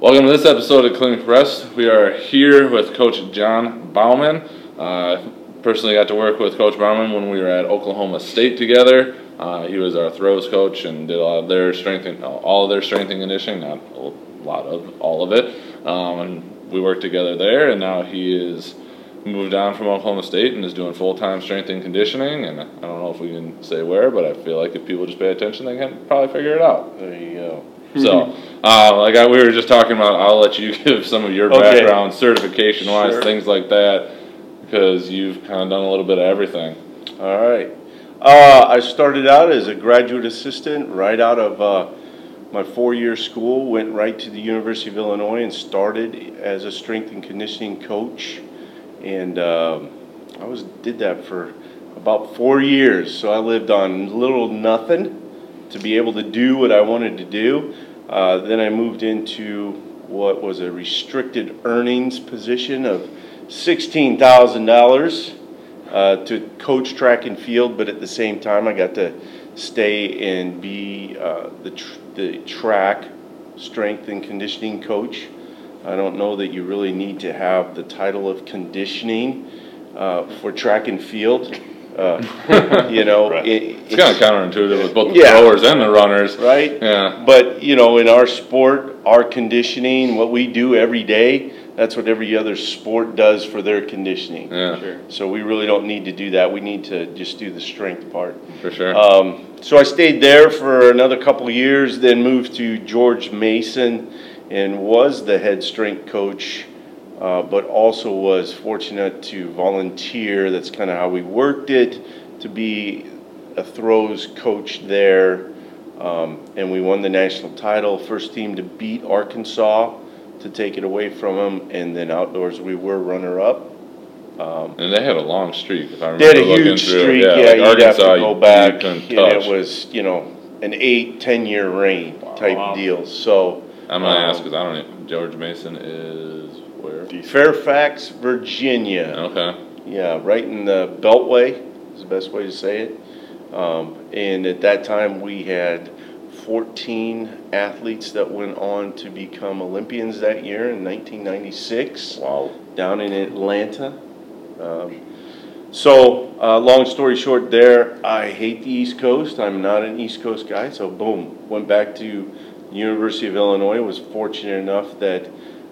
Welcome to this episode of Clinic Rest. We are here with Coach John Bauman. Uh, personally got to work with Coach Bauman when we were at Oklahoma State together. Uh, he was our throws coach and did a lot of their strength, and, all of their strength and conditioning, not a lot of all of it. Um, and we worked together there, and now he is moved on from Oklahoma State and is doing full time strength and conditioning. And I don't know if we can say where, but I feel like if people just pay attention, they can probably figure it out. There you go. So, uh, like I, we were just talking about, I'll let you give some of your Okay. background, certification wise, Sure. things like that, because you've kind of done a little bit of everything. All right. Uh, I started out as a graduate assistant right out of uh, my four-year school. Went right to the University of Illinois and started as a strength and conditioning coach. And um, I was did that for about four years. So I lived on little nothing to be able to do what I wanted to do. Uh, then I moved into what was a restricted earnings position of sixteen thousand dollars uh, to coach track and field, but at the same time, I got to stay and be uh, the, tr- the track strength and conditioning coach. I don't know that you really need to have the title of conditioning uh, for track and field. Uh, you know, Right. it- It's kind of counterintuitive with both the Yeah. throwers and the runners. right? Yeah. But, you know, in our sport, our conditioning, what we do every day, that's what every other sport does for their conditioning. Yeah, So we really don't need to do that. We need to just do the strength part. for sure. Um, so I stayed there for another couple of years, then moved to George Mason and was the head strength coach, uh, but also was fortunate to volunteer. That's kind of how we worked it to be a throws coach there. Um, and we won the national title, first team to beat Arkansas to take it away from them. And then outdoors, we were runner up. and they had a long streak, if I remember They had a looking huge through it. streak, Yeah, yeah, like you'd have Arkansas, to go back, you and it was, you know, an eight, ten-year reign type wow. deal, so. I'm gonna ask um, because I don't. Even, George Mason is where? Fairfax, Virginia, Okay. yeah, right in the Beltway, is the best way to say it. Um, and at that time, we had fourteen athletes that went on to become Olympians that year in nineteen ninety-six. Wow. down in Atlanta. Um, so, uh, long story short, there, I hate the East Coast. I'm not an East Coast guy, so boom, went back to University of Illinois. Was fortunate enough that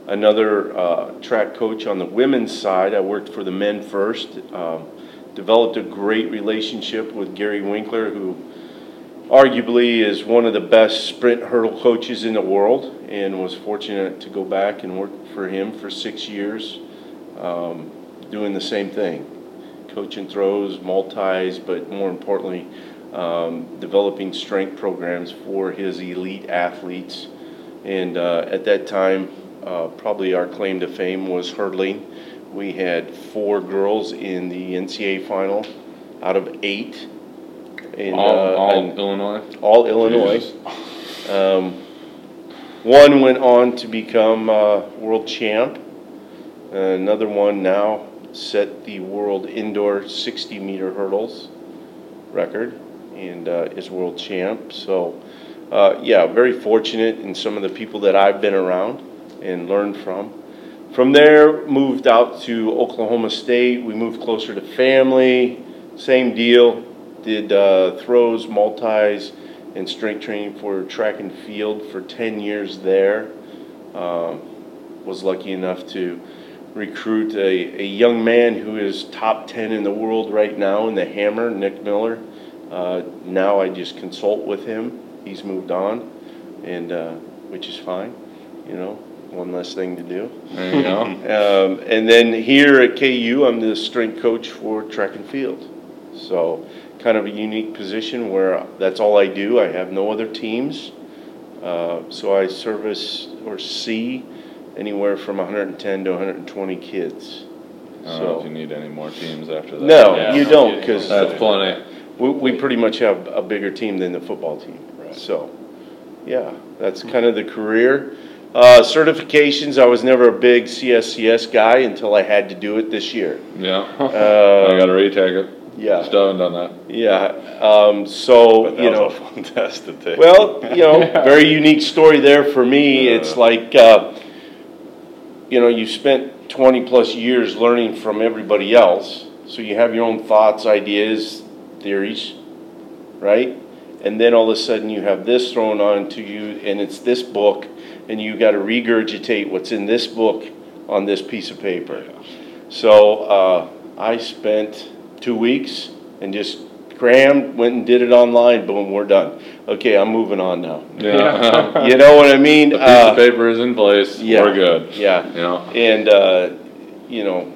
another uh, track coach on the women's side. I worked for the men first. Um, developed a great relationship with Gary Winkler, who arguably is one of the best sprint hurdle coaches in the world, and was fortunate to go back and work for him for six years, um, doing the same thing, coaching throws, multis, but more importantly, um, developing strength programs for his elite athletes. And uh, at that time, uh, probably our claim to fame was hurdling. We had four girls in the NCAA final out of eight. And, All, uh, all Illinois. all Illinois. Um, one went on to become uh, world champ. Another one now set the world indoor 60 meter hurdles record and uh, is world champ. So, uh, yeah, very fortunate in some of the people that I've been around and learned from. From there, moved out to Oklahoma State. We moved closer to family. Same deal. Did uh, throws, multis, and strength training for track and field for 10 years there. Um, was lucky enough to recruit a, a young man who is top 10 in the world right now in the hammer, Nick Miller. Uh, now I just consult with him. He's moved on, and uh, which is fine, you know, one less thing to do. There you go. Um, and then here at KU, I'm the strength coach for track and field. So, kind of a unique position where that's all I do. I have no other teams. Uh, so I service or see anywhere from 110 to 120 kids. I don't know if you need any more teams after that. no, Yeah, you no don't, because That's plenty. we, we pretty much have a bigger team than the football team. So, yeah, that's kind of the career. Uh, certifications, I was never a big CSCS guy until I had to do it this year. Yeah. Uh, I got to retake it. Yeah. Still haven't done that. Yeah, um, so, you know. fun test to take. Well, you know, very unique story there for me. It's like, uh, you know, you spent 20 plus years learning from everybody else. So you have your own thoughts, ideas, theories, right? And then all of a sudden you have this thrown onto you and it's this book and you got to regurgitate what's in this book on this piece of paper. So uh, I spent two weeks and just crammed, went and did it online. Boom, we're done. Okay, I'm moving on now. Yeah. You know what I mean? the piece Uh, of paper is in place. yeah. We're good. Yeah, You know. and uh, you know,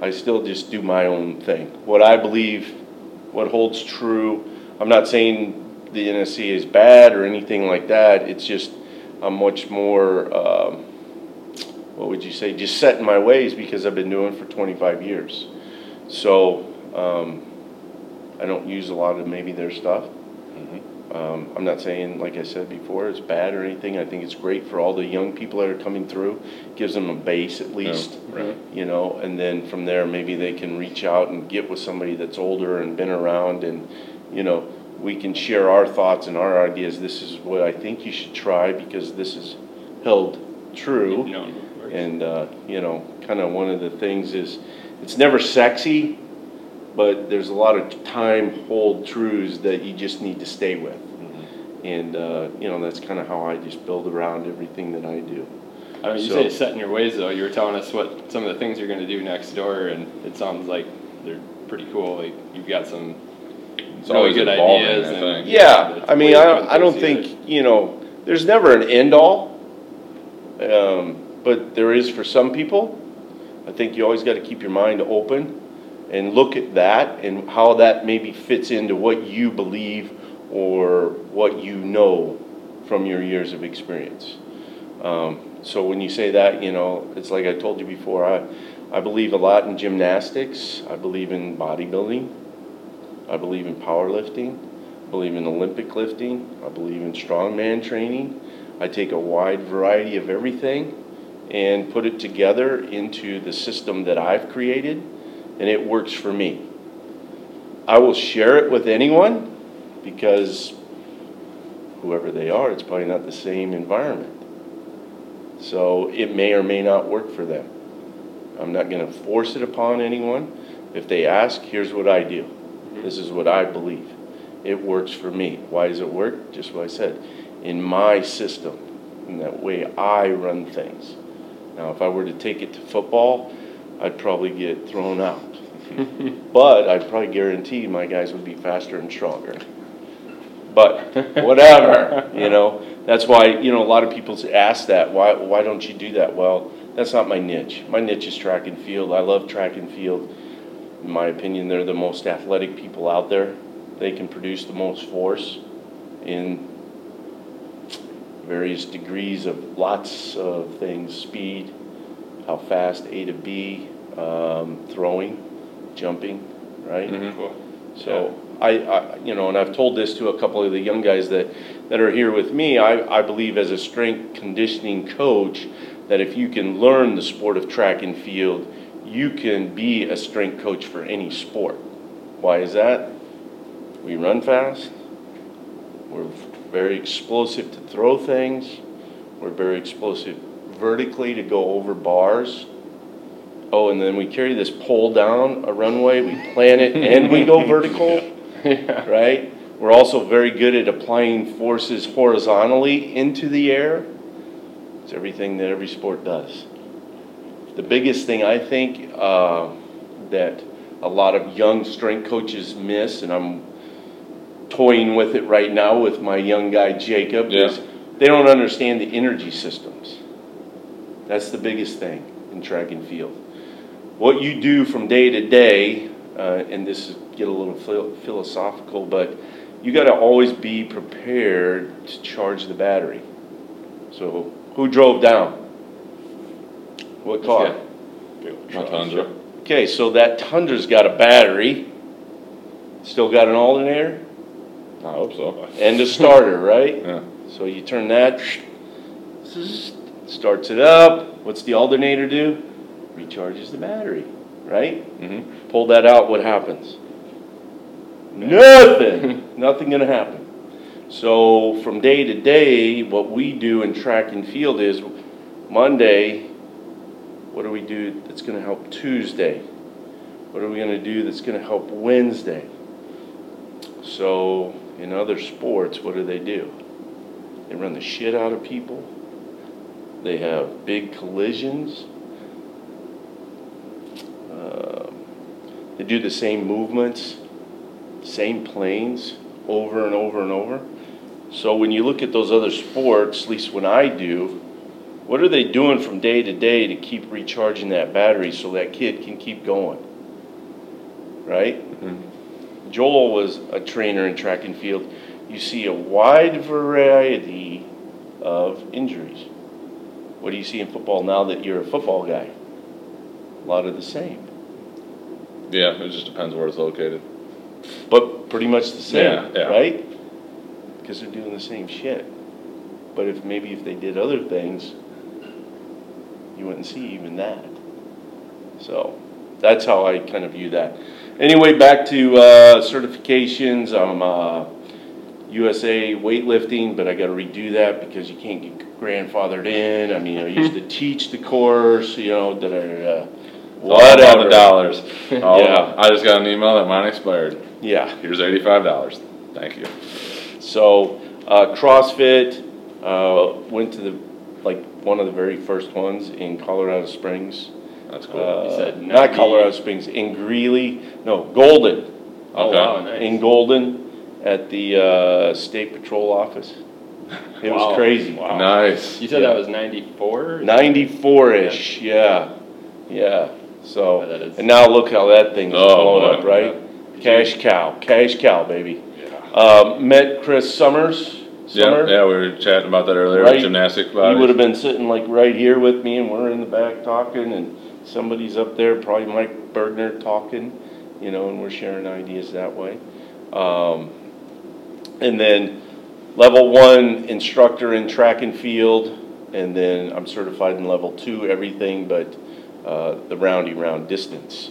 I still just do my own thing. What I believe, what holds true. I'm not saying the NSC is bad or anything like that. It's just I'm much more. Um, what would you say? Just set in my ways because I've been doing it for 25 years. So um, I don't use a lot of maybe their stuff. Um, I'm not saying, like I said before, it's bad or anything. I think it's great for all the young people that are coming through. Gives them a base at least, right. you know, and then from there, maybe they can reach out and get with somebody that's older and been around and, you know, we can share our thoughts and our ideas. This is what I think you should try because this is held true. No. And, uh, you know, kind of one of the things is, it's never sexy, but there's a lot of time hold truths that you just need to stay with. And, uh, you know, that's kind of how I just build around everything that I do. I mean, you So- say set in your ways though. You were telling us what some of the things you're going to do next door, and it sounds like they're pretty cool. Like you've got some It's really always good evolving, ideas. I and think. Yeah, I mean, I don't, I don't put those think, you know, there's never an end all. Um, but there is for some people. I think you always got to keep your mind open and look at that and how that maybe fits into what you believe or what you know from your years of experience. Um, so when you say that, you know, it's like I told you before, I, I believe a lot in gymnastics. I believe in bodybuilding. I believe in powerlifting. I believe in Olympic lifting. I believe in strongman training. I take a wide variety of everything and put it together into the system that I've created, and it works for me. I will share it with anyone because whoever they are, it's probably not the same environment. So it may or may not work for them. I'm not going to force it upon anyone. If they ask, here's what I do. This is what I believe. It works for me. Why does it work? Just what I said. In my system, in that way I run things. Now, if I were to take it to football, I'd probably get thrown out. but I'd probably guarantee my guys would be faster and stronger. But whatever, you know. That's why, you know, a lot of people ask that. Why, why don't you do that? Well, that's not my niche. My niche is track and field. I love track and field. In my opinion, they're the most athletic people out there. They can produce the most force in various degrees of lots of things speed, how fast A to B, um, throwing, jumping, right? Mhm. Cool. So I, I, you know, and I've told this to a couple of the young guys that, that are here with me. I, I believe as a strength conditioning coach that if you can learn the sport of track and field, you can be a strength coach for any sport. Why is that? We run fast. We're very explosive to throw things. We're very explosive vertically to go over bars. Oh, and then we carry this pole down a runway, we plan it, and we go vertical, yeah. right? We're also very good at applying forces horizontally into the air. It's everything that every sport does. The biggest thing I think uh, that a lot of young strength coaches miss, and I'm toying with it right now with my young guy Jacob, is they don't understand the energy systems. That's the biggest thing in track and field. What you do from day to day, uh, and this is get a little phil- philosophical, but you got to always be prepared to charge the battery. So, who drove down? What car? My Tundra. Okay, so that Tundra's got a battery. Still got an alternator I hope so. and a starter, right? Yeah. So you turn that, starts it up. What's the alternator do? Recharges the battery. right? Mm-hmm. Pull that out, what happens? Nothing. Nothing gonna happen. So from day to day, what we do in track and field is Monday, what do we do that's gonna help Tuesday? What are we gonna do that's gonna help Wednesday? So in other sports, what do they do? They run the shit out of people. They have big collisions. Um, They do the same movements, same planes over and over and over. So when you look at those other sports, at least when I do, what are they doing from day to day to keep recharging that battery so that kid can keep going? Right? Mm-hmm. Joel was a trainer in track and field. You see a wide variety of injuries. What do you see in football now that you're a football guy? A lot of the same, Yeah, it just depends where it's located. but pretty much the same, Yeah, yeah. right? Because they're doing the same shit. But if maybe if they did other things, you wouldn't see even that. So that's how I kind of view that. Anyway, back to uh, certifications. I'm uh, USA weightlifting, but I got to redo that because you can't get grandfathered in. I mean, I used to teach the course, you know, that I. Uh, All the dollars. All Yeah. I just got an email that mine expired. Yeah. Here's eighty-five dollars. Thank you. So uh, CrossFit uh, went to the like one of the very first ones in Colorado Springs. That's cool. Uh, You said not Colorado Springs in Greeley, no Golden, Oh, wow, nice. in Golden at the uh, state patrol office. It was crazy. Wow. Nice. You said that was ninety-four? 94 ish, yeah, yeah. So Yeah, that is- and now look how that thing's Oh, blowing up, right? Cash cow, cash cow, baby. Yeah. Um, met Chris Sommers. Yeah, Sommer. yeah, we were chatting about that earlier. Right. Gymnastic He bodies. would have been sitting like right here with me, and we're in the back talking, and somebody's up there, probably Mike Burgener talking, you know, and we're sharing ideas that way. Um, and then level one instructor in track and field, and then I'm certified in level two everything but uh, the roundy round distance.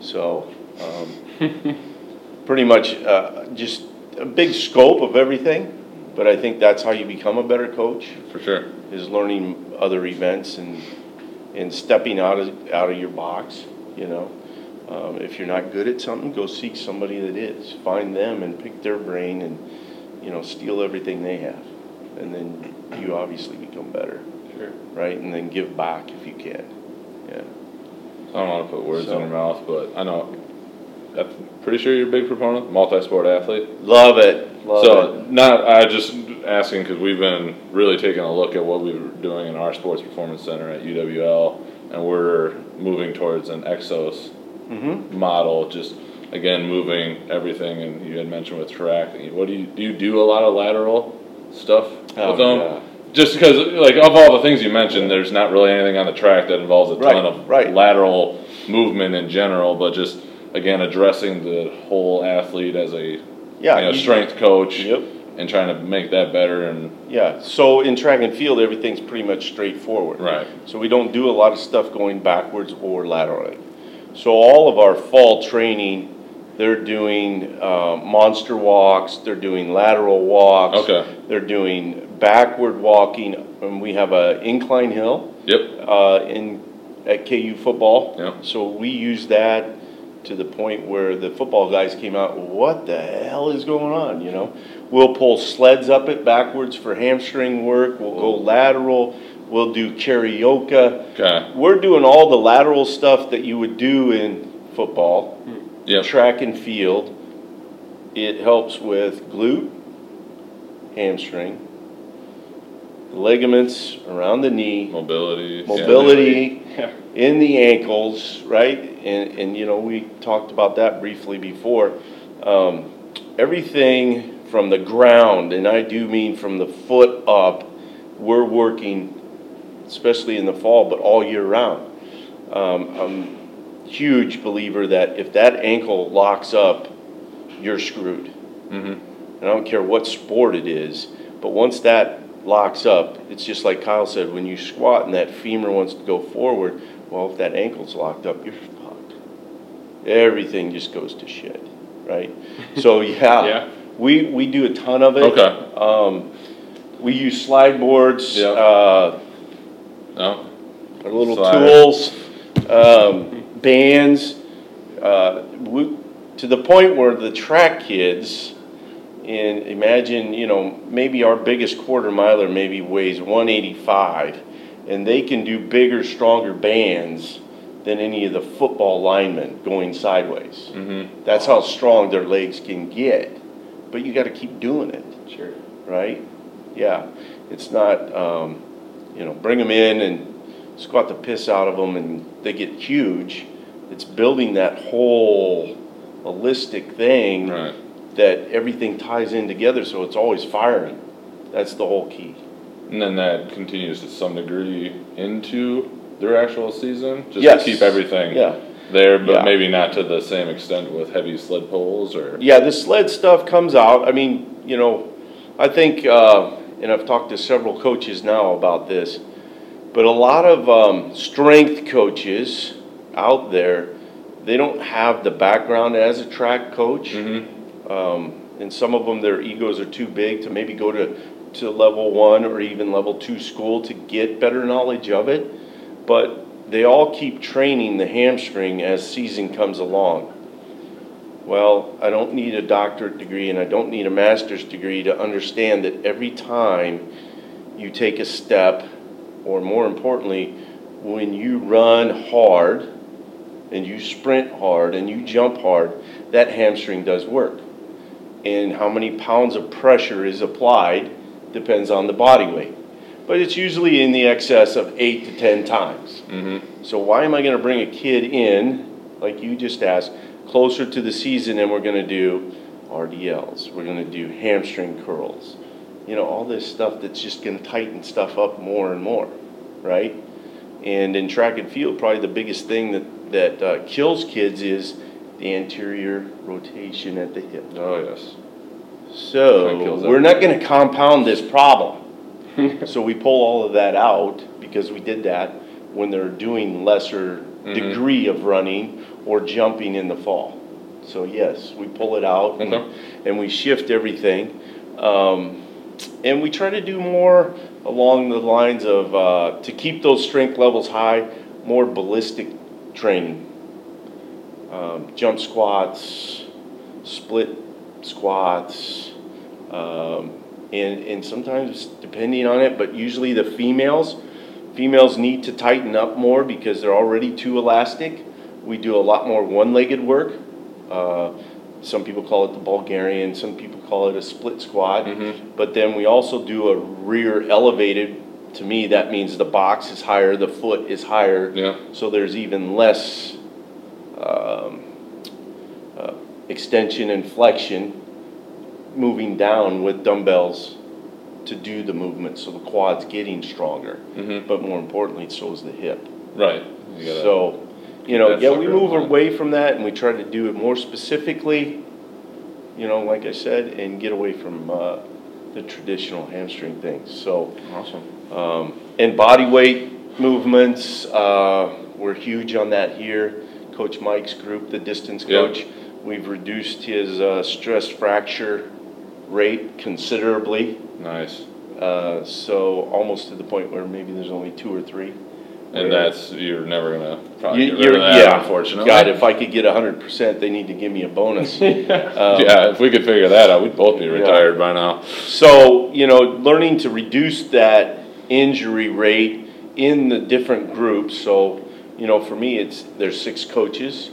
So um, pretty much uh, just a big scope of everything. But I think that's how you become a better coach For sure. is learning other events and and stepping out of out of your box. You know, um, if you're not good at something, go seek somebody that is. Find them and pick their brain and you know steal everything they have, and then you obviously become better, Sure. right? And then give back if you can. Yeah. I don't want to put words So- in your mouth, but I know. I'm pretty sure you're a big proponent, multi-sport athlete. Love it. Love so it. not I just asking because we've been really taking a look at what we were doing in our sports performance center at UWL, and we're moving towards an Exos Mm-hmm. model. Just again moving everything, and you had mentioned with track. What do you do? You do a lot of lateral stuff Oh, with them. yeah. Just because, like, of all the things you mentioned, there's not really anything on the track that involves a Right, ton of right. lateral movement in general, but just again addressing the whole athlete as a Yeah. you know, you- strength coach Yep. and trying to make that better and Yeah. So in track and field, everything's pretty much straightforward. right. So we don't do a lot of stuff going backwards or laterally. So all of our fall training, they're doing uh, monster walks, they're doing lateral walks. Okay. They're doing backward walking, and we have a incline hill Yep. uh, in, at KU football. Yep. So we use that to the point where the football guys came out, what the hell is going on, you know? We'll pull sleds up it backwards for hamstring work, we'll go lateral, we'll do karaoke. Okay. We're doing all the lateral stuff that you would do in football, hmm. Yep. track and field. It helps with glute, hamstring, ligaments around the knee, Mobility. mobility Yeah. in the ankles, right? And, and you know, we talked about that briefly before. Um, everything from the ground, and I do mean from the foot up, we're working, especially in the fall, but all year round. Um, I'm a huge believer that if that ankle locks up, you're screwed. Mhm. And I don't care what sport it is, but once that locks up, it's just like Kyle said, when you squat and that femur wants to go forward, well, if that ankle's locked up, you're. Everything just goes to shit, right? So, yeah, Yeah. we, we do a ton of it. Okay. Um, we use slide boards, Yeah. uh, No? our little Slider. tools, um, bands, uh, we, to the point where the track kids, and imagine, you know, maybe our biggest quarter miler maybe weighs one eighty-five, and they can do bigger, stronger bands than any of the football linemen going sideways. Mm-hmm. That's how strong their legs can get, but you gotta keep doing it Sure. right? Yeah, it's not, um, you know, bring them in and squat the piss out of them and they get huge. It's building that whole holistic thing Right. that everything ties in together so it's always firing. That's the whole key. And then that continues to some degree into their actual season? Just Yes. to keep everything Yeah. there, but Yeah. maybe not to the same extent with heavy sled poles or? Yeah, the sled stuff comes out. I mean, you know, I think, uh, and I've talked to several coaches now about this, but a lot of um, strength coaches out there, they don't have the background as a track coach. Mm-hmm. Um, and some of them, their egos are too big to maybe go to, to level one or even level two school to get better knowledge of it. But they all keep training the hamstring as season comes along. Well, I don't need a doctorate degree and I don't need a master's degree to understand that every time you take a step, or more importantly, when you run hard and you sprint hard and you jump hard, that hamstring does work. And how many pounds of pressure is applied depends on the body weight. But it's usually in the excess of eight to 10 times. Mm-hmm. So why am I gonna bring a kid in, like you just asked, closer to the season and we're gonna do RDLs, we're gonna do hamstring curls. You know, all this stuff that's just gonna tighten stuff up more and more, right? And in track and field, probably the biggest thing that, that uh, kills kids is the anterior rotation at the hip. Oh, yes. So, we're not gonna compound this problem. So we pull all of that out, because we did that when they're doing lesser Mhm. degree of running or jumping in the fall. So yes, we pull it out and- and we shift everything. Um, and we try to do more along the lines of, uh, to keep those strength levels high, more ballistic training. Um, jump squats, split squats, um, and, and sometimes depending on it, but usually the females, females need to tighten up more because they're already too elastic. We do a lot more one-legged work. Uh, some people call it the Bulgarian, some people call it a split squat. Mhm. But then we also do a rear elevated. To me, that means the box is higher, the foot is higher. Yeah. So there's even less um, uh, extension and flexion moving down with dumbbells to do the movement, so the quad's getting stronger. Mm-hmm. But more importantly, so is the hip. Right. You So, you know, yeah, we move line. away from that and we try to do it more specifically, you know, like I said, and get away from uh, the traditional hamstring things. So, Awesome. um, and body weight movements, uh, we're huge on that here. Coach Mike's group, the distance coach, we've reduced his uh, stress fracture rate considerably. Nice. Uh, so almost to the point where maybe there's only two or three. And that's, you're never gonna probably You- get rid you're- of that, yeah. unfortunately. God, if I could get hundred percent, they need to give me a bonus. Um, Yeah, if we could figure that out, we'd both be retired by now. So, you know, learning to reduce that injury rate in the different groups, so, you know, for me, it's, there's six coaches,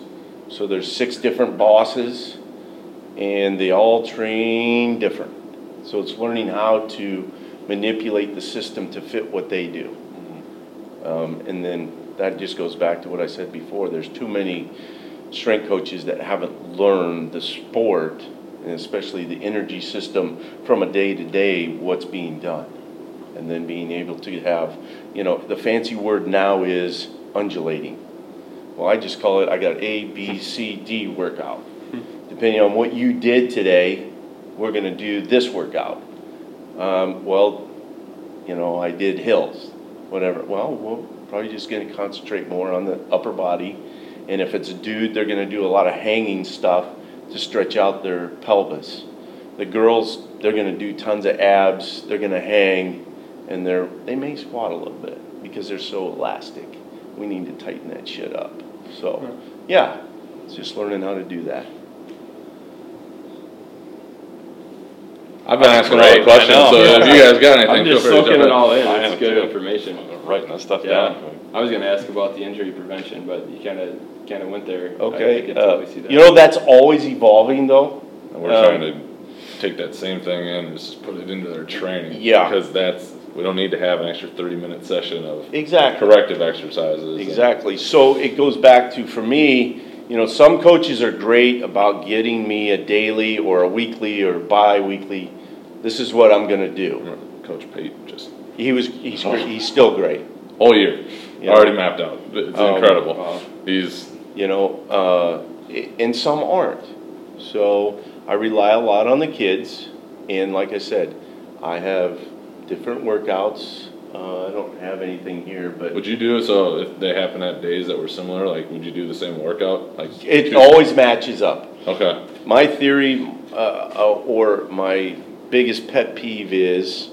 so there's six different bosses, and they all train different. So it's learning how to manipulate the system to fit what they do. Um, and then that just goes back to what I said before, there's too many strength coaches that haven't learned the sport, and especially the energy system from a day-to-day, what's being done. And then being able to have, you know, the fancy word now is undulating. Well, I just call it, I got A, B, C, D workout. Depending on what you did today, we're gonna do this workout. Um, well, you know, I did hills, whatever. Well, we're probably just gonna concentrate more on the upper body And if it's a dude, they're gonna do a lot of hanging stuff to stretch out their pelvis. The girls, they're gonna do tons of abs, they're gonna hang, and they're, they may squat a little bit because they're so elastic. We need to tighten that shit up. So, yeah, it's just learning how to do that. I've been That's asking a lot great, of I questions, know. so if you guys got anything, I'm feel just free to soaking jump it in. all in, I it's am good too. information. Writing that stuff Yeah, down. I was gonna ask about the injury prevention, but you kinda, kinda went there. I- I Okay, could uh, totally see that. you know, that's always evolving though. And we're Um, trying to take that same thing and just put it into their training. Yeah. Because that's, we don't need to have an extra thirty minute session of Exactly. corrective exercises. and- Exactly. So it goes back to, for me, you know, some coaches are great about getting me a daily or a weekly or bi-weekly. This is what I'm gonna do. Coach Pate, just, He was, he's, great. he's still great, All year, Yeah. already mapped out. It's Oh, incredible. wow. He's, you know, uh, and some aren't. So I rely a lot on the kids. And like I said, I have different workouts. Uh, I don't have anything here, but would you do so if they happen at days that were similar, like, would you do the same workout? Like it two- always matches up. Okay, My theory, uh, uh, or my biggest pet peeve is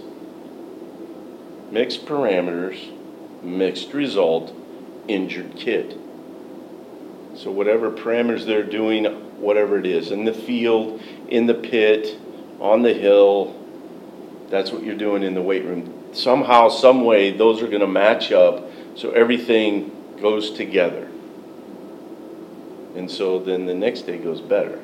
mixed parameters, mixed result, injured kid. So whatever parameters they're doing, whatever it is, in the field, in the pit, on the hill, that's what you're doing in the weight room. Somehow, some way, those are gonna match up, so everything goes together. And so then the next day goes better,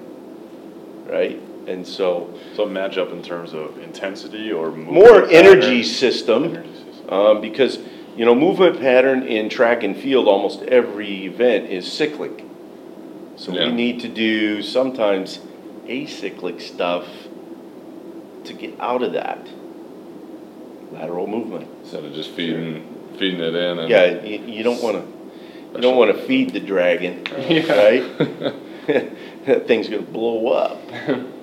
right? And so, So match up in terms of intensity or movement more energy pattern? system, Energy system. um, because, you know, movement pattern in track and field, almost every event is cyclic. So Yeah. we need to do sometimes acyclic stuff to get out of that. Lateral movement. instead of just feeding, feeding it in and. Yeah, you, you don't wanna, you don't wanna feed the dragon, right? That thing's gonna blow up,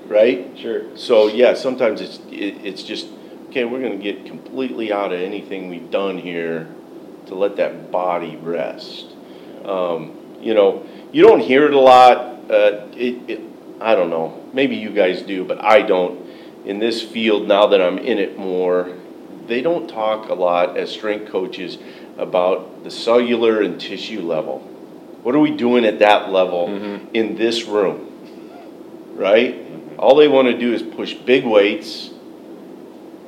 right? Sure. So, yeah, sometimes it's, it, it's just, okay, we're gonna get completely out of anything we've done here to let that body rest. Um, you know, you don't hear it a lot, uh, it, it, I don't know, maybe you guys do, but I don't. In this field, now that I'm in it more, they don't talk a lot as strength coaches about the cellular and tissue level. What are we doing at that level in this room? Right? All they want to do is push big weights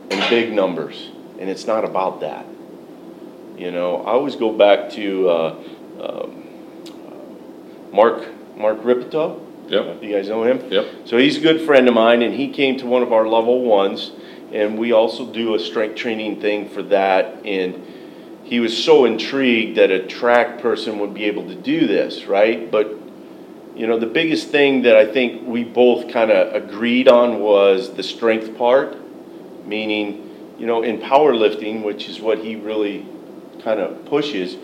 and big numbers, and it's not about that. You know, I always go back to uh, um, Mark Mark Rippetoe. Yep, You guys know him? yep. So he's a good friend of mine, and he came to one of our level ones, and we also do a strength training thing for that. And he was so intrigued that a track person would be able to do this, right? But you know, the biggest thing that I think we both kind of agreed on was the strength part, meaning, you know, in powerlifting, which is what he really kind of pushes.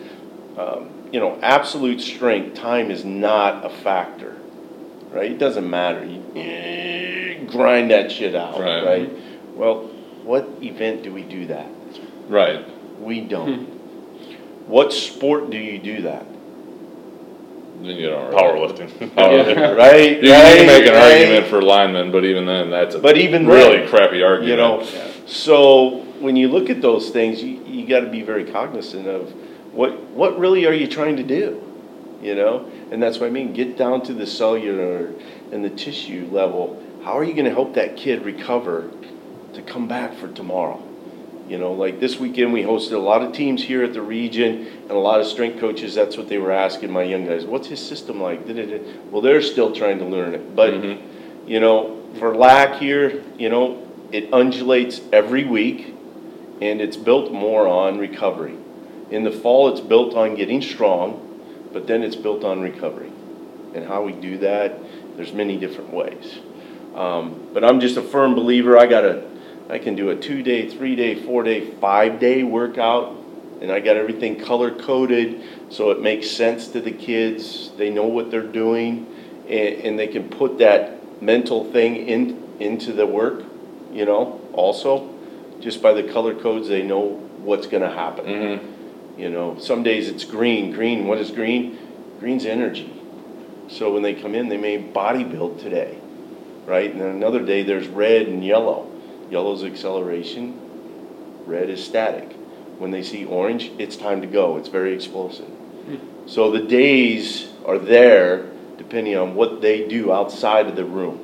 Um, you know, absolute strength, time is not a factor right? It doesn't matter. You eh, grind that shit out, Right. right? Well, what event do we do that? Right. We don't. Hmm. What sport do you do that? Then you don't. really- Powerlifting. Powerlifting. Right? You right, can make an right. argument for linemen, but even then, that's a But even really then, crappy argument. You know, so when you look at those things, you, you got to be very cognizant of what what really are you trying to do, you know? And that's what I mean. Get down to the cellular and the tissue level. How are you going to help that kid recover to come back for tomorrow? You know, like this weekend we hosted a lot of teams here at the region and a lot of strength coaches. That's what they were asking my young guys. What's his system like? Well, they're still trying to learn it, but Mhm. you know, for lack here, you know, it undulates every week and it's built more on recovery. In the fall, it's built on getting strong, but then it's built on recovery. And how we do that, there's many different ways. Um, but I'm just a firm believer. I got a, I can do a two day, three day, four day, five day workout, and I got everything color coded so it makes sense to the kids. They know what they're doing, and, and they can put that mental thing in into the work. You know, also, just by the color codes, they know what's going to happen. Mhm. You know, some days it's green. Green, what is green? green's energy. So when they come in, they may body build today, right? And then another day there's red and yellow. Yellow's acceleration, red is static. When they see orange, it's time to go. It's very explosive. So the days are there depending on what they do outside of the room.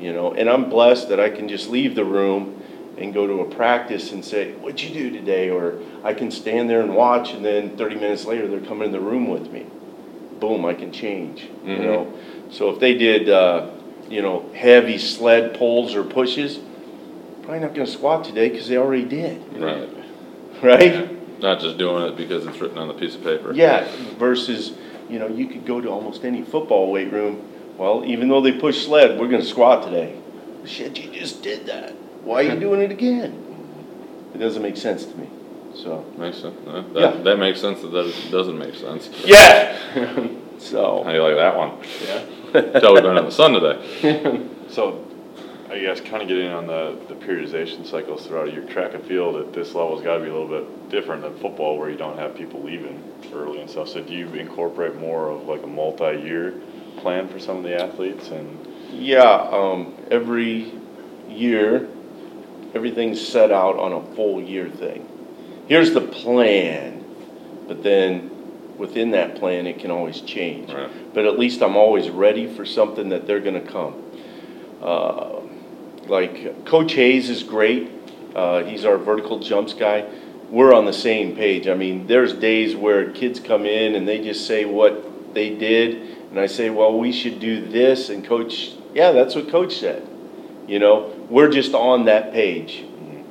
You know, and I'm blessed that I can just leave the room and go to a practice and say, What'd you do today? Or I can stand there and watch, and then 30 minutes later, they're coming in the room with me. Boom, I can change. You Mhm. know, so if they did, uh, you know, heavy sled pulls or pushes, probably not going to squat today because they already did, Right. right? Not just doing it because it's written on the piece of paper. Yeah, versus, you know, you could go to almost any football weight room. Well, even though they push sled, we're gonna squat today. Shit, you just did that. Why are you doing it again? It doesn't make sense to me, so. Makes sense. Uh, Yeah. That, that makes sense that that doesn't make sense. Yeah! How So, do you like that one? Yeah. Tell we've been in the sun today. So, I guess kind of getting on the, the periodization cycles throughout your track and field at this level's got to be a little bit different than football where you don't have people leaving early and stuff. So do you incorporate more of like a multi-year plan for some of the athletes and? yeah, um, every year, everything's set out on a full year thing. Here's the plan, but then within that plan, it can always change. Right. But at least I'm always ready for something that they're gonna come. Uh, Like, Coach Hayes is great, uh, he's our vertical jumps guy. We're on the same page. I mean, there's days where kids come in and they just say what they did, and I say, well, we should do this, and Coach, yeah, that's what Coach said. You know, we're just on that page.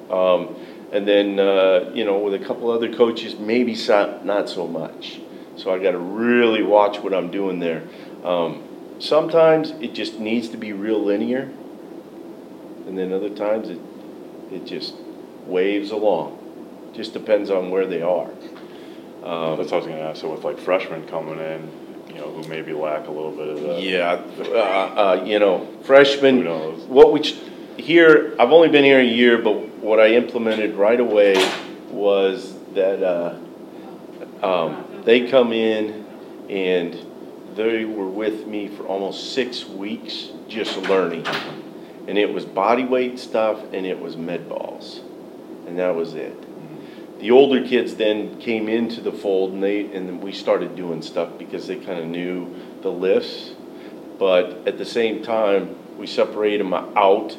Um, and then, uh, you know, with a couple other coaches, maybe so, not so much. So I got to really watch what I'm doing there. Um, sometimes it just needs to be real linear, and then other times it it just waves along. Just depends on where they are. Um, That's what I was gonna ask, so with like freshmen coming in, you know, who maybe lack a little bit of the. Yeah, uh, uh, you know, freshmen. Who knows? What we ch- here, I've only been here a year, but what I implemented right away was that uh, um, they come in and they were with me for almost six weeks just learning, and it was body weight stuff and it was med balls, and that was it. Mm-hmm. The older kids then came into the fold and they and then we started doing stuff because they kind of knew the lifts, but at the same time we separate them out.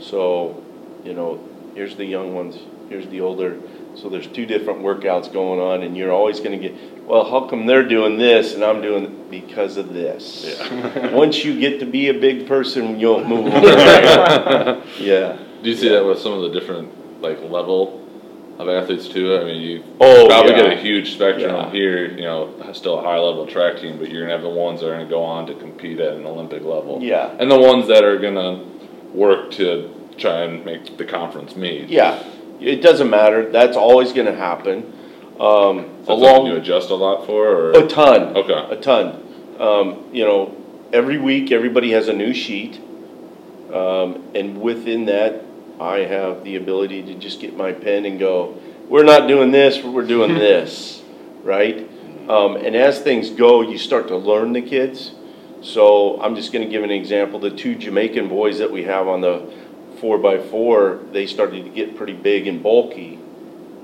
So, you know, here's the young ones, here's the older. So there's two different workouts going on, and you're always going to get, well, how come they're doing this and I'm doing because of this? Yeah. Once you get to be a big person, you'll move. yeah. Do you see that with some of the different like level of athletes too? I mean, you Oh, probably yeah. get a huge spectrum Yeah. here. You know, still a high level track team, but you're gonna have the ones that are gonna go on to compete at an Olympic level. Yeah. And the ones that are gonna work to try and make the conference meet. Yeah, it doesn't matter. That's always going to happen. Um, Is that something you along adjust a lot for, or a ton. Okay. A ton. Um, you know, every week everybody has a new sheet, um, and within that, I have the ability to just get my pen and go. We're not doing this. We're doing this, right? Um, and as things go, you start to learn the kids. So I'm just going to give an example. The two Jamaican boys that we have on the four by four, they started to get pretty big and bulky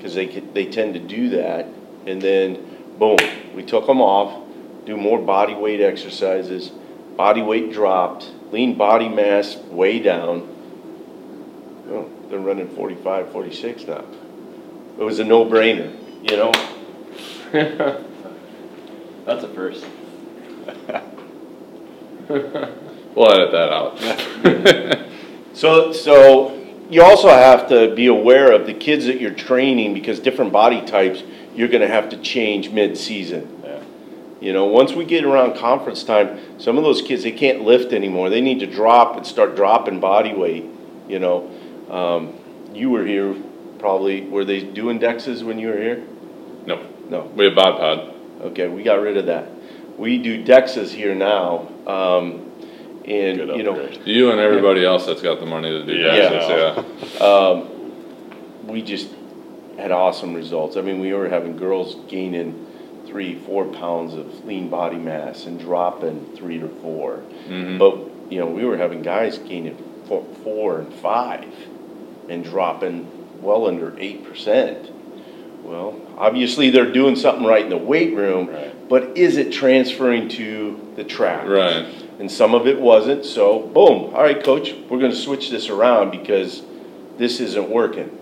because they could, they tend to do that. And then, boom, we took them off, do more body weight exercises, body weight dropped, lean body mass way down. Oh, they're running 45, 46 now. It was a no-brainer, you know? That's a first. we'll edit that out. So, so you also have to be aware of the kids that you're training because different body types, you're gonna have to change mid-season. Yeah. You know, once we get around conference time, some of those kids, they can't lift anymore. They need to drop and start dropping body weight, you know? Um, you were here probably, were they doing dexes when you were here? no, No. we have bod pod. Okay, we got rid of that. We do dexes here now, um, and, Good you know, upgrade. You and everybody else that's got the money to do Yeah, Yeah. we just had awesome results. I mean, we were having girls gaining three, four pounds of lean body mass and dropping three to 4 Mhm. But, you know, we were having guys gaining four, four and five and dropping well under eight percent. Well, obviously they're doing something right in the weight room, Right. but is it transferring to the track? Right. And some of it wasn't, so boom, all right, coach, we're gonna switch this around because this isn't working.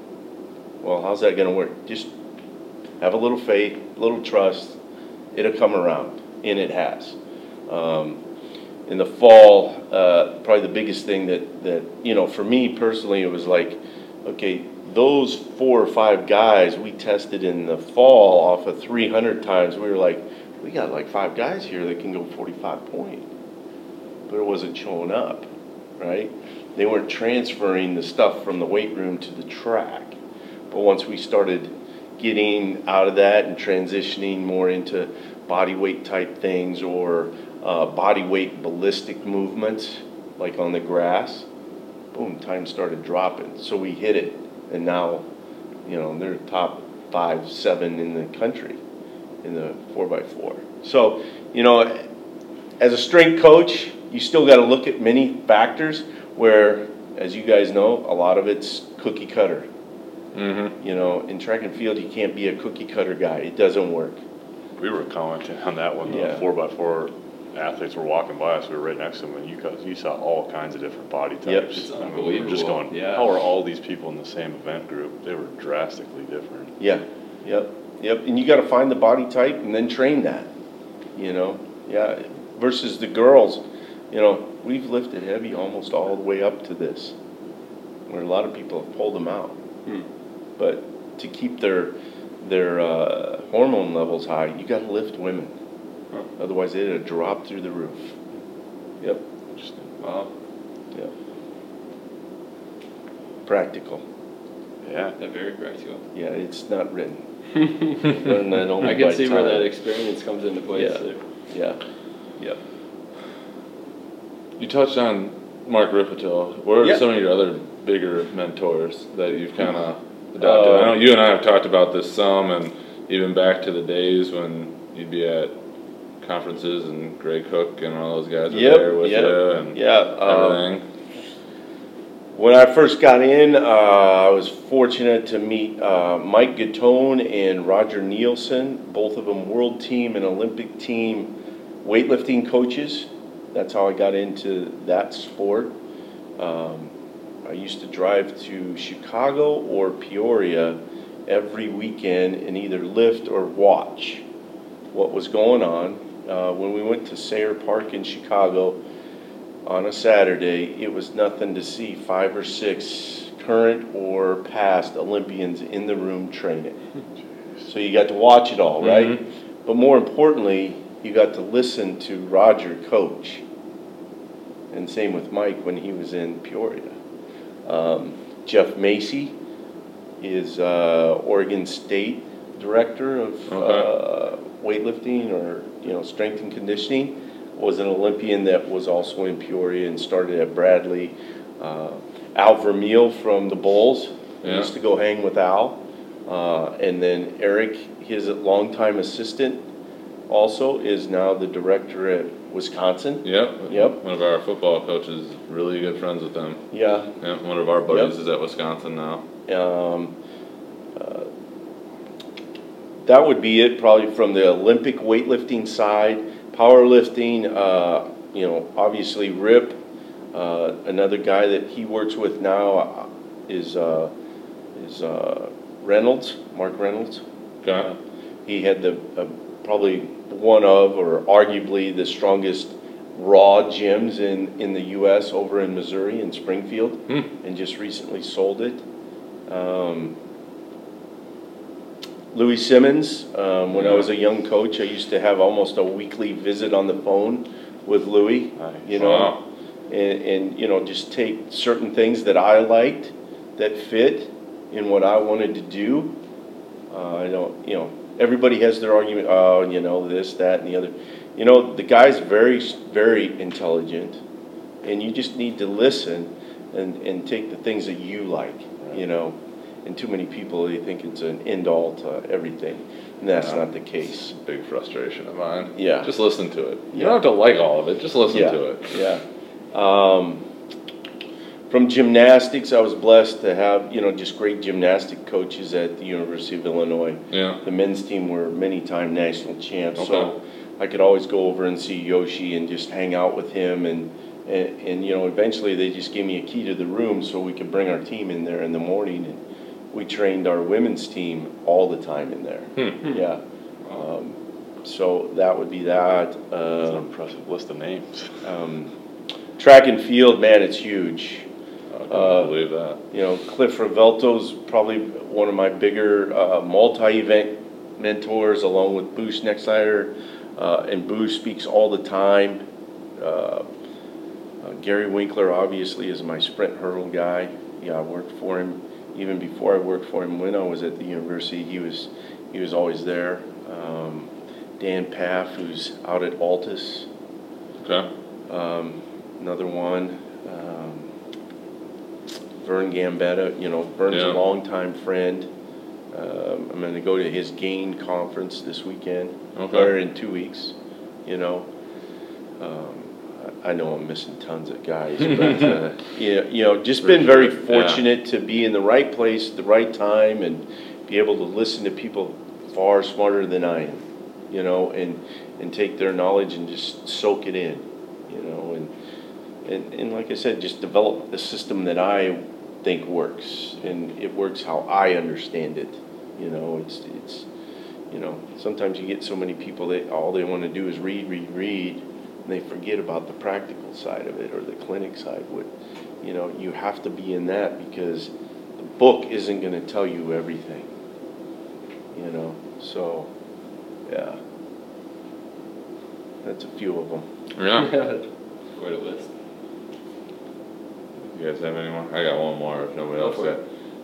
Well, how's that gonna work? Just have a little faith, a little trust, it'll come around, and it has. Um, in the fall, uh, probably the biggest thing that, that, you know, for me personally, it was like, okay, those four or five guys we tested in the fall off of three hundred times, we were like, we got like five guys here that can go forty-five point. But it wasn't showing up, right? They weren't transferring the stuff from the weight room to the track. But once we started getting out of that and transitioning more into body weight type things or uh, body weight ballistic movements, like on the grass, boom, time started dropping. So we hit it, and now, you know, they're top five, seven in the country in the four by four. So, you know, as a strength coach, you still got to look at many factors where, as you guys know, a lot of it's cookie cutter. Mm-hmm. You know, in track and field, you can't be a cookie cutter guy. It doesn't work. We were commenting on that one. Yeah. the four by four athletes were walking by us, we were right next to them, and you guys, you saw all kinds of different body Yep. types. It's I mean, we were just going, yeah. how are all these people in the same event group? They were drastically different. Yeah, yep, yep. And you got to find the body type and then train that. You know, yeah. Versus the girls, you know, we've lifted heavy almost all the way up to this, where a lot of people have pulled them out. Hmm. But to keep their their uh, hormone levels high, you got to lift women. Huh. Otherwise, they'd have dropped through the roof. Yep, Interesting. Wow, yep. Practical. Yeah. yeah, very practical. Yeah, it's not written. Learn that only I can see where that experience comes into place. Yeah. there. Yeah, yep. You touched on Mark Rippetoe. What are Yeah. some of your other bigger mentors that you've kind of adopted? I know Uh, you and I have talked about this some, and even back to the days when you'd be at conferences and Gray Cook and all those guys were there with yep, you and yeah. um, everything. When I first got in, uh, I was fortunate to meet uh, Mike Gattone and Roger Nielsen, both of them world team and Olympic team weightlifting coaches. That's how I got into that sport. Um, I used to drive to Chicago or Peoria every weekend and either lift or watch what was going on. Uh, when we went to Sayre Park in Chicago, on a Saturday, it was nothing to see five or six current or past Olympians in the room training. So you got to watch it all, right? But more importantly, you got to listen to Roger coach. And same with Mike when he was in Peoria. Um, Jeff Macy is uh, Oregon State director of uh, weightlifting or you know strength and conditioning was an Olympian that was also in Peoria and started at Bradley. Uh, Al Vermeil from the Bulls Yeah. used to go hang with Al, uh, and then Eric, his longtime assistant, also is now the director at Wisconsin. Yep. Yep. One of our football coaches, really good friends with them. Yeah, Yeah, one of our buddies Yep. is at Wisconsin now. Um, uh, that would be it, probably from the Olympic weightlifting side. Powerlifting, uh, you know, obviously Rip, uh, another guy that he works with now uh, is, uh, is uh, Reynolds, Mark Reynolds. Okay. He had the, uh, probably one of, or arguably the strongest raw gyms in, in the US over in Missouri in Springfield, Hmm. and just recently sold it. Um, Louie Simmons, um, when I was a young coach, I used to have almost a weekly visit on the phone with Louie, Nice. you know, Wow. and, and, you know, just take certain things that I liked that fit in what I wanted to do. Uh, I don't, you know, everybody has their argument, oh, you know, this, that, and the other. You know, the guy's very, very intelligent, and you just need to listen and, and take the things that you like, you know. and too many people, they think it's an end-all to everything, and that's not the case. Big frustration of mine. Yeah. Just listen to it. You Yeah. don't have to like all of it, just listen Yeah, to it. Yeah. Um, from gymnastics, I was blessed to have, you know, just great gymnastic coaches at the University of Illinois. Yeah. The men's team were many-time national champs, Okay. so I could always go over and see Yoshi and just hang out with him and, and, and, you know, eventually they just gave me a key to the room so we could bring our team in there in the morning and we trained our women's team all the time in there. Hmm. Yeah. Um, so that would be that. That's an Uh, impressive list of names. um, track and field, man, it's huge. Uh, believe that. You know, Cliff Rovelto's probably one of my bigger uh, multi-event mentors, along with Boo Schexnayder. Uh, and Boo speaks all the time. Uh, uh, Gary Winckler, obviously, is my sprint hurdle guy. Yeah, I worked for him even before I worked for him when I was at the university. He was he was always there. Um, Dan Pfaff, who's out at Altis. Okay. Um, another one, um, Vern Gambetta, you know, Vern's Yeah. a longtime friend. Um, I'm gonna go to his GAIN conference this weekend, Okay. or in two weeks, you know. Um, I I know I'm missing tons of guys, but, uh, yeah, you know, just been very sure, yeah. fortunate to be in the right place at the right time and be able to listen to people far smarter than I am, you know, and, and take their knowledge and just soak it in, you know, and, and, and like I said, just develop the system that I think works, and it works how I understand it, you know, it's, it's, you know, sometimes you get so many people that all they wanna do is read, read, read, and they forget about the practical side of it, or the clinic side, what, you know, you have to be in that, because the book isn't gonna tell you everything, you know, so, yeah. That's a few of them. Yeah. Quite a list. You guys have any more? I got one more if nobody else got.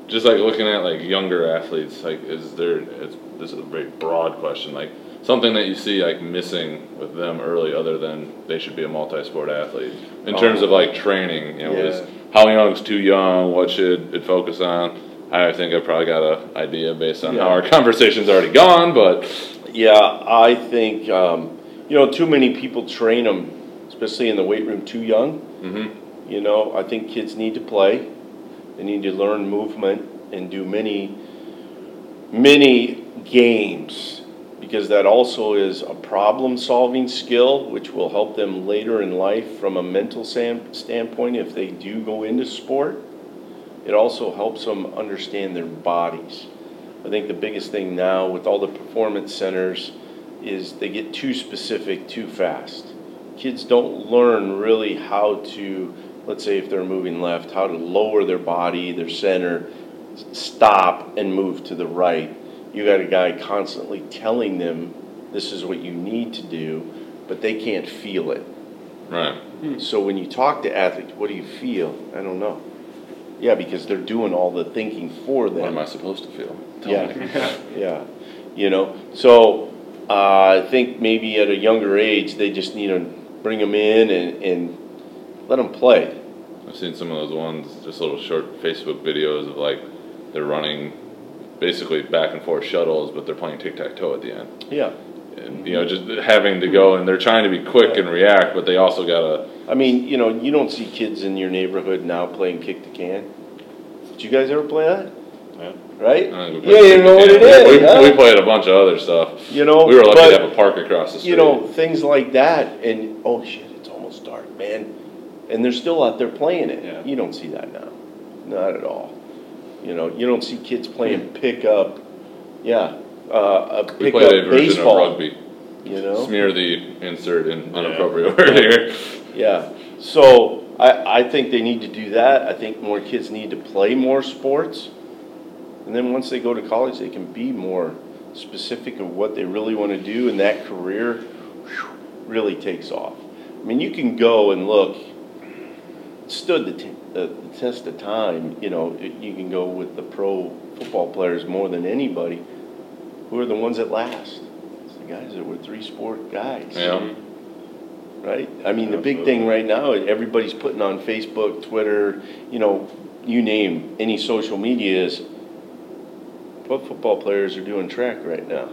Just like looking at like younger athletes, like is there? It's, this is a very broad question. Like something that you see like missing with them early, other than they should be a multi-sport athlete in terms of like training. You know, is how young is too young? What should it focus on? I think I probably got an idea based on how our conversation's already gone, but Yeah, I think, um, you know, too many people train them, especially in the weight room, too young. mhm. You know, I think kids need to play. They need to learn movement and do many, many games because that also is a problem solving skill which will help them later in life from a mental standpoint if they do go into sport. It also helps them understand their bodies. I think the biggest thing now with all the performance centers is they get too specific too fast. Kids don't learn really how to, let's say if they're moving left, how to lower their body, their center, stop and move to the right. You got a guy constantly telling them this is what you need to do, but they can't feel it. right. So when you talk to athletes, what do you feel? I don't know. Yeah, because they're doing all the thinking for them. What am I supposed to feel? Tell Yeah, me. yeah, you know, so, uh, I think maybe at a younger age, they just need to bring them in and, and let them play. I've seen some of those ones, just little short Facebook videos of like they're running basically back and forth shuttles, but they're playing tic tac toe at the end. Yeah, And you know, just having to go and they're trying to be quick and react, but they also gotta. I mean, you know, you don't see kids in your neighborhood now playing kick the can. Did you guys ever play that? Yeah. Right? Uh, I Yeah, we played you know what it yeah, is, We, huh? we played a bunch of other stuff. You know, We were lucky but- to have a park across the street. you know, things like that, and oh shit, it's almost dark, man. And they're still out there playing it. Yeah. You don't see that now, not at all. You know, you don't see kids playing pickup, yeah, uh, a pickup baseball. rugby. You know, Smear the insert in Yeah. inappropriate word here. yeah. So I, I think they need to do that. I think more kids need to play more sports, and then once they go to college, they can be more specific of what they really want to do, and that career whew, really takes off. I mean, you can go and look. Stood the, t- the, the test of time. You know, it- you can go with the pro football players more than anybody. Who are the ones that last? It's the guys that were three sport guys Yeah. right? I mean, the big thing right now, everybody's putting on Facebook, Twitter, you know, you name any social media is what football players are doing track right now?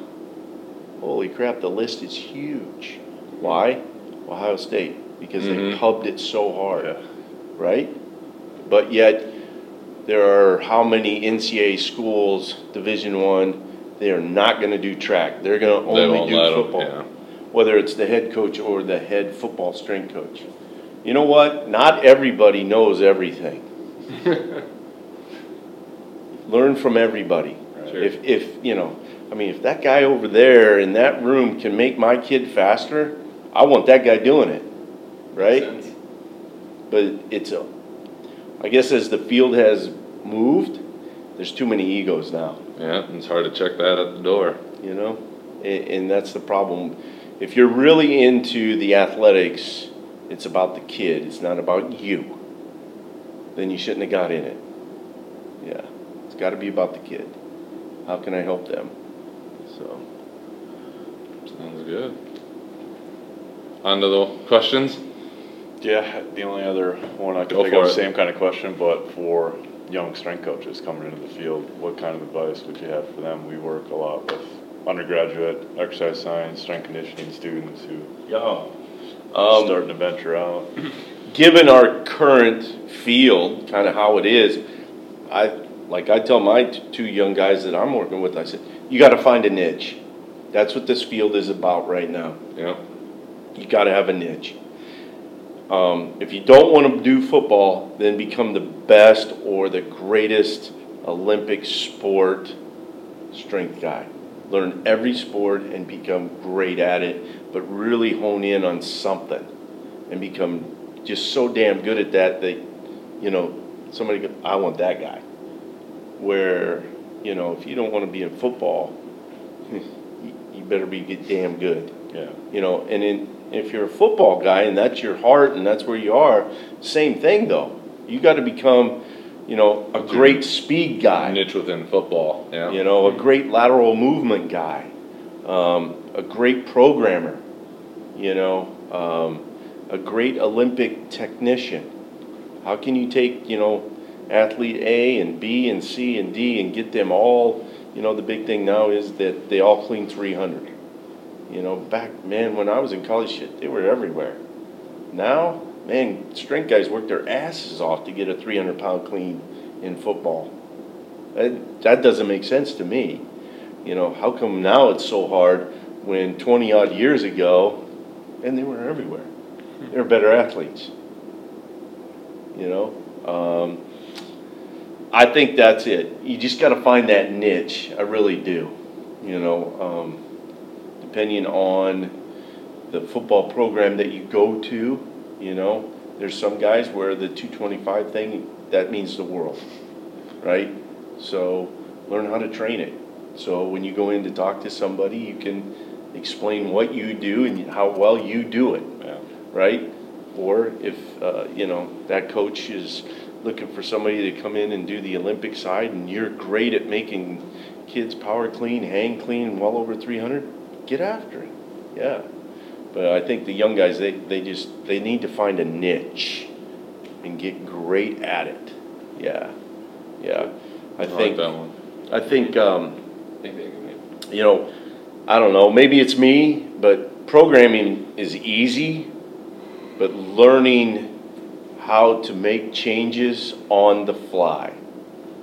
Holy crap, the list is huge. Why? Ohio State, because they Mhm. pubbed it so hard, Yeah. Right? But yet, there are how many NCAA schools, Division One, they are not gonna do track. They're gonna only do football. yeah. Whether it's the head coach or the head football strength coach. You know what? Not everybody knows everything. Learn from everybody. Sure. If, if, you know, I mean, if that guy over there in that room can make my kid faster, I want that guy doing it, right? But it's a, I guess as the field has moved, there's too many egos now, Yeah, it's hard to check that at the door. you know? And, and that's the problem. If you're really into the athletics, it's about the kid, it's not about you. Then you shouldn't have got in it. Yeah, it's gotta be about the kid. How can I help them? So. Sounds good. On to the questions? Yeah, the only other one I could Go think of, it. same kind of question, but for young strength coaches coming into the field, what kind of advice would you have for them? We work a lot with undergraduate exercise science, strength conditioning students who Yeah. are Um, starting to venture out. given our current field, kind of how it is, I, like I tell my t- two young guys that I'm working with, I said, you gotta find a niche. That's what this field is about right now. Yeah. You gotta have a niche. Um, if you don't wanna do football, then become the best or the greatest Olympic sport strength guy. Learn every sport and become great at it, but really hone in on something and become just so damn good at that that, you know, somebody, I want that guy. Where, you know, if you don't wanna be in football, you, you better be damn good Yeah. you know, and in, if you're a football guy and that's your heart and that's where you are, same thing though. You got to become, you know, a great speed guy, Niche within football, yeah. you know, a great lateral movement guy, um, a great programmer, you know, um, a great Olympic technician. How can you take, you know, athlete A and B and C and D and get them all, you know, the big thing now is that they all clean 300. You know, back, man, when I was in college, shit, they were everywhere. Now, man, strength guys work their asses off to get a 300 pound clean in football. That, that doesn't make sense to me. You know, how come now it's so hard when 20 odd years ago, and they were everywhere? They were better athletes. You know? Um, I think that's it. You just got to find that niche. I really do. You know, um, depending on the football program that you go to, you know, there's some guys where the 225 thing that means the world, right? So learn how to train it. So when you go in to talk to somebody, you can explain what you do and how well you do it Yeah. right? Or if, uh, you know, that coach is looking for somebody to come in and do the Olympic side and you're great at making kids power clean, hang clean, well over 300, get after it. Yeah. But I think the young guys, they, they just, they need to find a niche and get great at it. Yeah. Yeah. I I like think, that one. I think, um, I think they can- you know, I don't know, maybe it's me, but programming is easy, but learning how to make changes on the fly,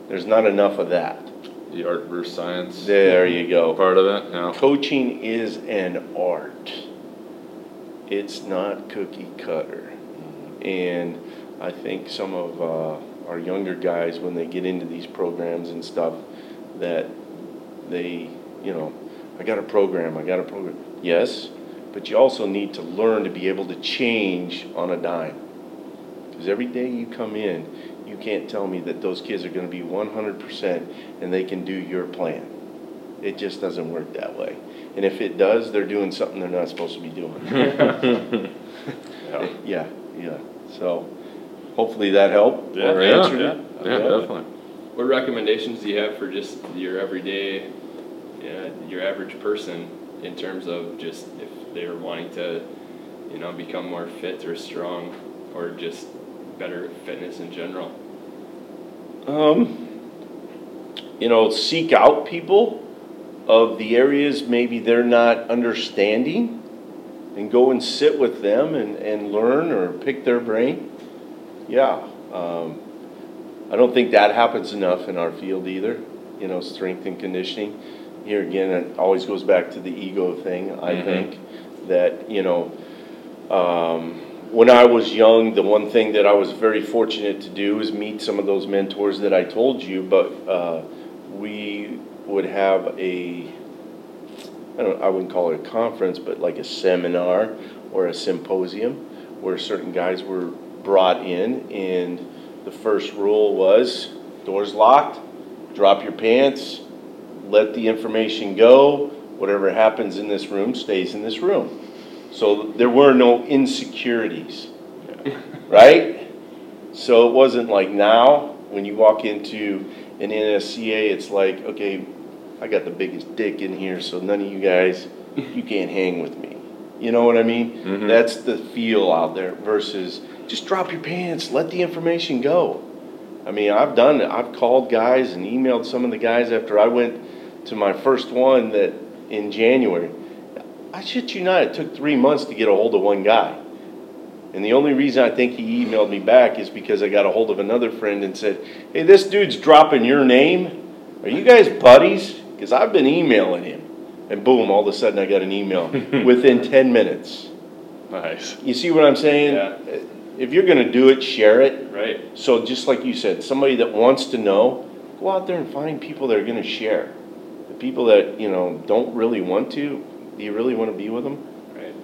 there's not enough of that. The art versus science. There you go. Part of it, yeah. Coaching is an art. It's not cookie cutter. And I think some of uh, our younger guys, when they get into these programs and stuff, that they, you know, I got a program, I got a program. Yes, but you also need to learn to be able to change on a dime. Because every day you come in, you can't tell me that those kids are going to be 100% and they can do your plan. It just doesn't work that way. And if it does, they're doing something they're not supposed to be doing. Yeah. Yeah, yeah. So hopefully that helped. Yeah, or yeah, answered yeah. it. Yeah, definitely. What recommendations do you have for just your everyday, yeah, your average person in terms of just if they were wanting to, you know, become more fit or strong or just better fitness in general? Um, you know, seek out people of the areas maybe they're not understanding and go and sit with them and, and learn or pick their brain. Yeah. Um, I don't think that happens enough in our field either, you know, strength and conditioning. Here again, it always goes back to the ego thing, I Mhm. think, that, you know, um, when I was young, the one thing that I was very fortunate to do is meet some of those mentors that I told you, but uh, we would have a, I don't, I wouldn't call it a conference, but like a seminar or a symposium where certain guys were brought in, and the first rule was doors locked, drop your pants, let the information go. Whatever happens in this room stays in this room. So there were no insecurities, right? So it wasn't like now when you walk into an NSCA, it's like, okay, I got the biggest dick in here, so none of you guys, you can't hang with me. You know what I mean? Mhm. That's the feel out there versus just drop your pants, let the information go. I mean, I've done it. I've called guys and emailed some of the guys after I went to my first one that in January. I shit you not, it took three months to get a hold of one guy. And the only reason I think he emailed me back is because I got a hold of another friend and said, Hey, this dude's dropping your name. Are you guys buddies? Because I've been emailing him. And boom, all of a sudden I got an email within 10 minutes. Nice. You see what I'm saying? Yeah. Uh, if you're going to do it, share it. Right. So just like you said, somebody that wants to know, go out there and find people that are going to share. The people that, you know, don't really want to, do you really want to be with them? Right.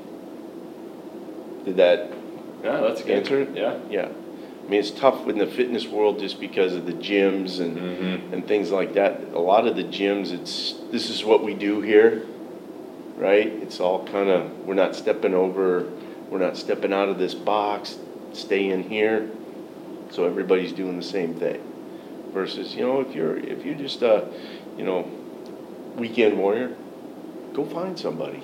Did that Yeah, that's good. Answer it? Yeah. Yeah. I mean, it's tough in the fitness world just because of the gyms and, Mhm. and things like that. A lot of the gyms, it's, this is what we do here, right? It's all kind of, we're not stepping over, we're not stepping out of this box, stay in here. So everybody's doing the same thing. Versus, you know, if you're, if you're just a, you know, weekend warrior, go find somebody.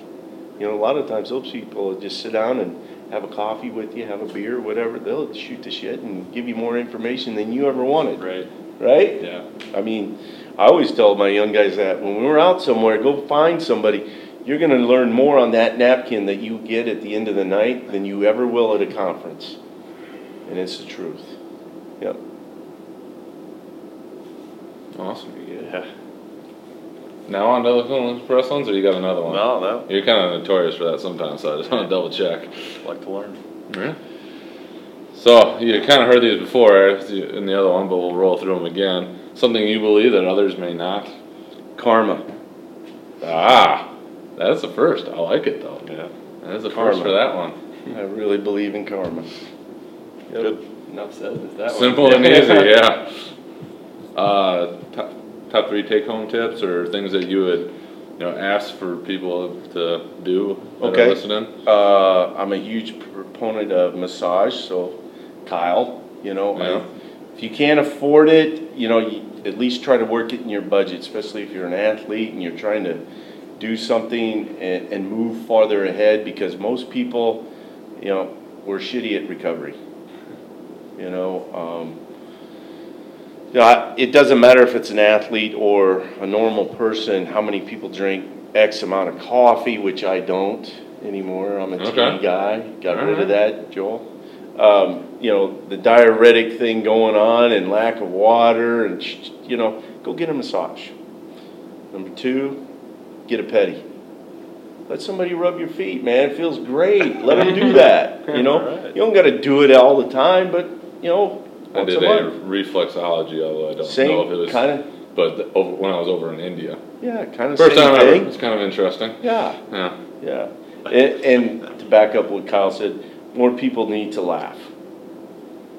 You know, a lot of times those people will just sit down and have a coffee with you, have a beer, whatever. They'll shoot the shit and give you more information than you ever wanted, Right. right? Yeah. I mean, I always tell my young guys that when we're out somewhere, go find somebody. You're going to learn more on that napkin that you get at the end of the night than you ever will at a conference. And it's the truth. Yep. Awesome. Yeah. Now on to the Clinically Pressed ones, or you got another one? No, no. You're kind of notorious for that sometimes, so I just want to double check. Like to learn. Yeah. So you kind of heard these before in the other one, but we'll roll through them again. Something you believe that others may not. Karma. Ah, that's the first. I like it though. Yeah. That's the Karma. first for that one. I really believe in karma. Yep. Good. Enough said with that Simple one. and easy, yeah. Uh, top, top three take-home tips or things that you would, you know, ask for people to do Okay. listening. Uh, I'm a huge proponent of massage, so Kyle, you know, I- if you can't afford it, you know, you at least try to work it in your budget, especially if you're an athlete and you're trying to do something and, and move farther ahead because most people, you know, we're shitty at recovery. You know, um, yeah, it doesn't matter if it's an athlete or a normal person, how many people drink X amount of coffee, which I don't anymore. I'm a tea Okay. guy. Got rid Alright. of that, Joel. Um, you know, the diuretic thing going on and lack of water and, sh- you know, go get a massage. Number two, get a pedi. Let somebody rub your feet, man. It feels great. Let them do that. You know, Alright. you don't got to do it all the time, but you know, I once did a a month. reflexology, although I don't know if it was, kind of, but the- over, when I was over in India. yeah, kind of First same time ever. thing. It's kind of interesting. Yeah, Yeah. yeah. And, and to back up what Kyle said, more people need to laugh.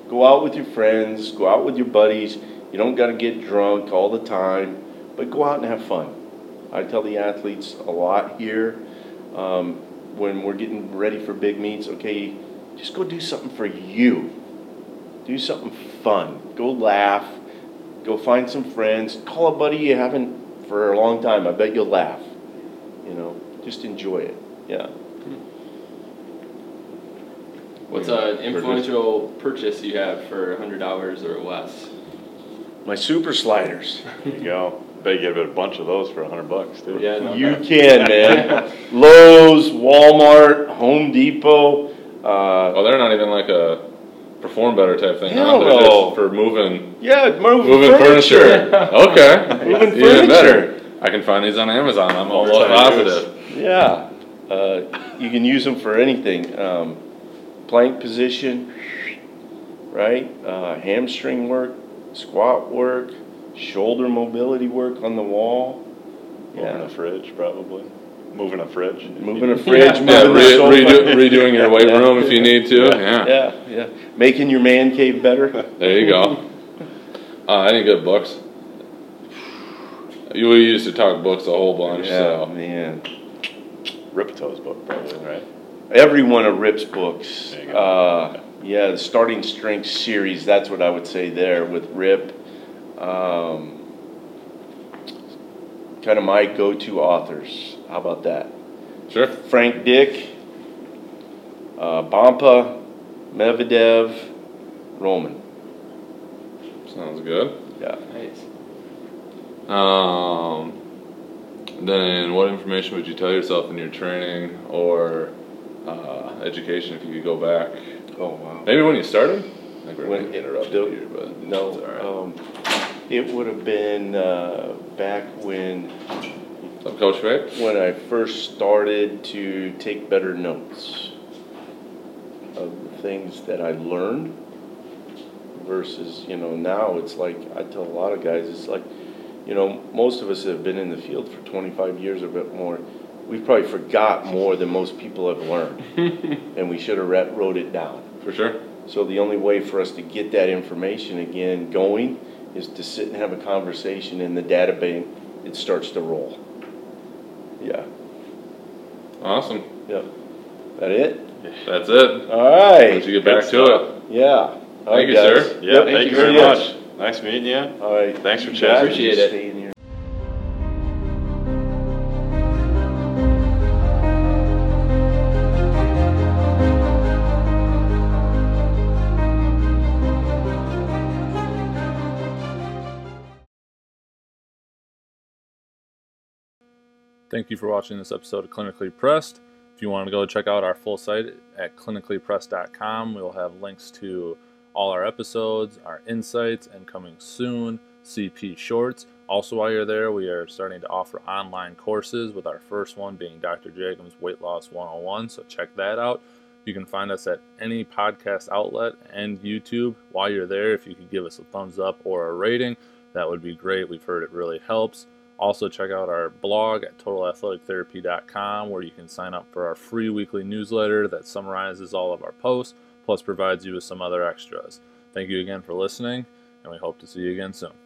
Go out with your friends, go out with your buddies. You don't got to get drunk all the time, but go out and have fun. I tell the athletes a lot here um, when we're getting ready for big meets. Okay, just go do something for you. Do something fun. Go laugh. Go find some friends. Call a buddy you haven't for a long time. I bet you'll laugh. You know, just enjoy it. Yeah. What's an influential purchase you have for a hundred dollars or less? My super sliders. There you go. Bet you get a bunch of those for a hundred bucks too. Yeah, no, You can, man. Lowe's, Walmart, Home Depot. Uh, Oh, they're not even like a perform better type thing. huh? Hell no. for moving yeah, moving, moving furniture. okay. Moving Even better. I can find these on Amazon. I'm almost positive. Yeah, uh, you can use them for anything. Um, plank position, right? Uh, hamstring work, squat work, shoulder mobility work on the wall. Moving Yeah, the fridge, probably. Moving a fridge. moving a fridge, Yeah, moving re- sofa. redo, redoing your weight room if you need to. Yeah. Yeah, yeah. Making your man cave better. There you go. Uh, any good books? You we used to talk books a whole bunch. Yeah, So man. Rippetoe's book, probably, right? Every one of Rip's books. There you go. Uh, yeah, the Starting Strength series, that's what I would say there with Rip. Um, kind of my go to authors. How about that? sure. Frank Dick, uh, Bompa, Medvedev, Roman. Sounds good. Yeah. nice. Um, then what information would you tell yourself in your training or uh, education if you could go back? Oh, wow. Maybe when you started. I think we're When- gonna interrupt the- here, but No, it's all right. um, it would have been uh, back when Up, Coach Fake? when I first started to take better notes of the things that I learned versus, you know, now it's like, I tell a lot of guys, it's like, you know, most of us have been in the field for 25 years or a bit more. We've probably forgot more than most people have learned. and we should have wrote it down. For sure. So the only way for us to get that information again going is to sit and have a conversation in the database, it starts to roll. Yeah, Awesome. yep. That it? That's it. All right. Once you get back Good to stuff. it. Yeah. All right, Thank you, guys. sir. Yeah, Yep, thank you very much. Nice meeting you. All right. Thanks for chatting. Appreciate it. Thank you for watching this episode of Clinically Pressed. If you want to go check out our full site at clinicallypressed.com, we'll have links to all our episodes, our insights, and coming soon, CP shorts. Also, while you're there, we are starting to offer online courses, with our first one being Dr. Jacobs Weight Loss 101. So check that out. You can find us at any podcast outlet and YouTube. While you're there, if you could give us a thumbs up or a rating, that would be great. We've heard it really helps. Also, check out our blog at totalathletictherapy.com where you can sign up for our free weekly newsletter that summarizes all of our posts, plus provides you with some other extras. Thank you again for listening, and we hope to see you again soon.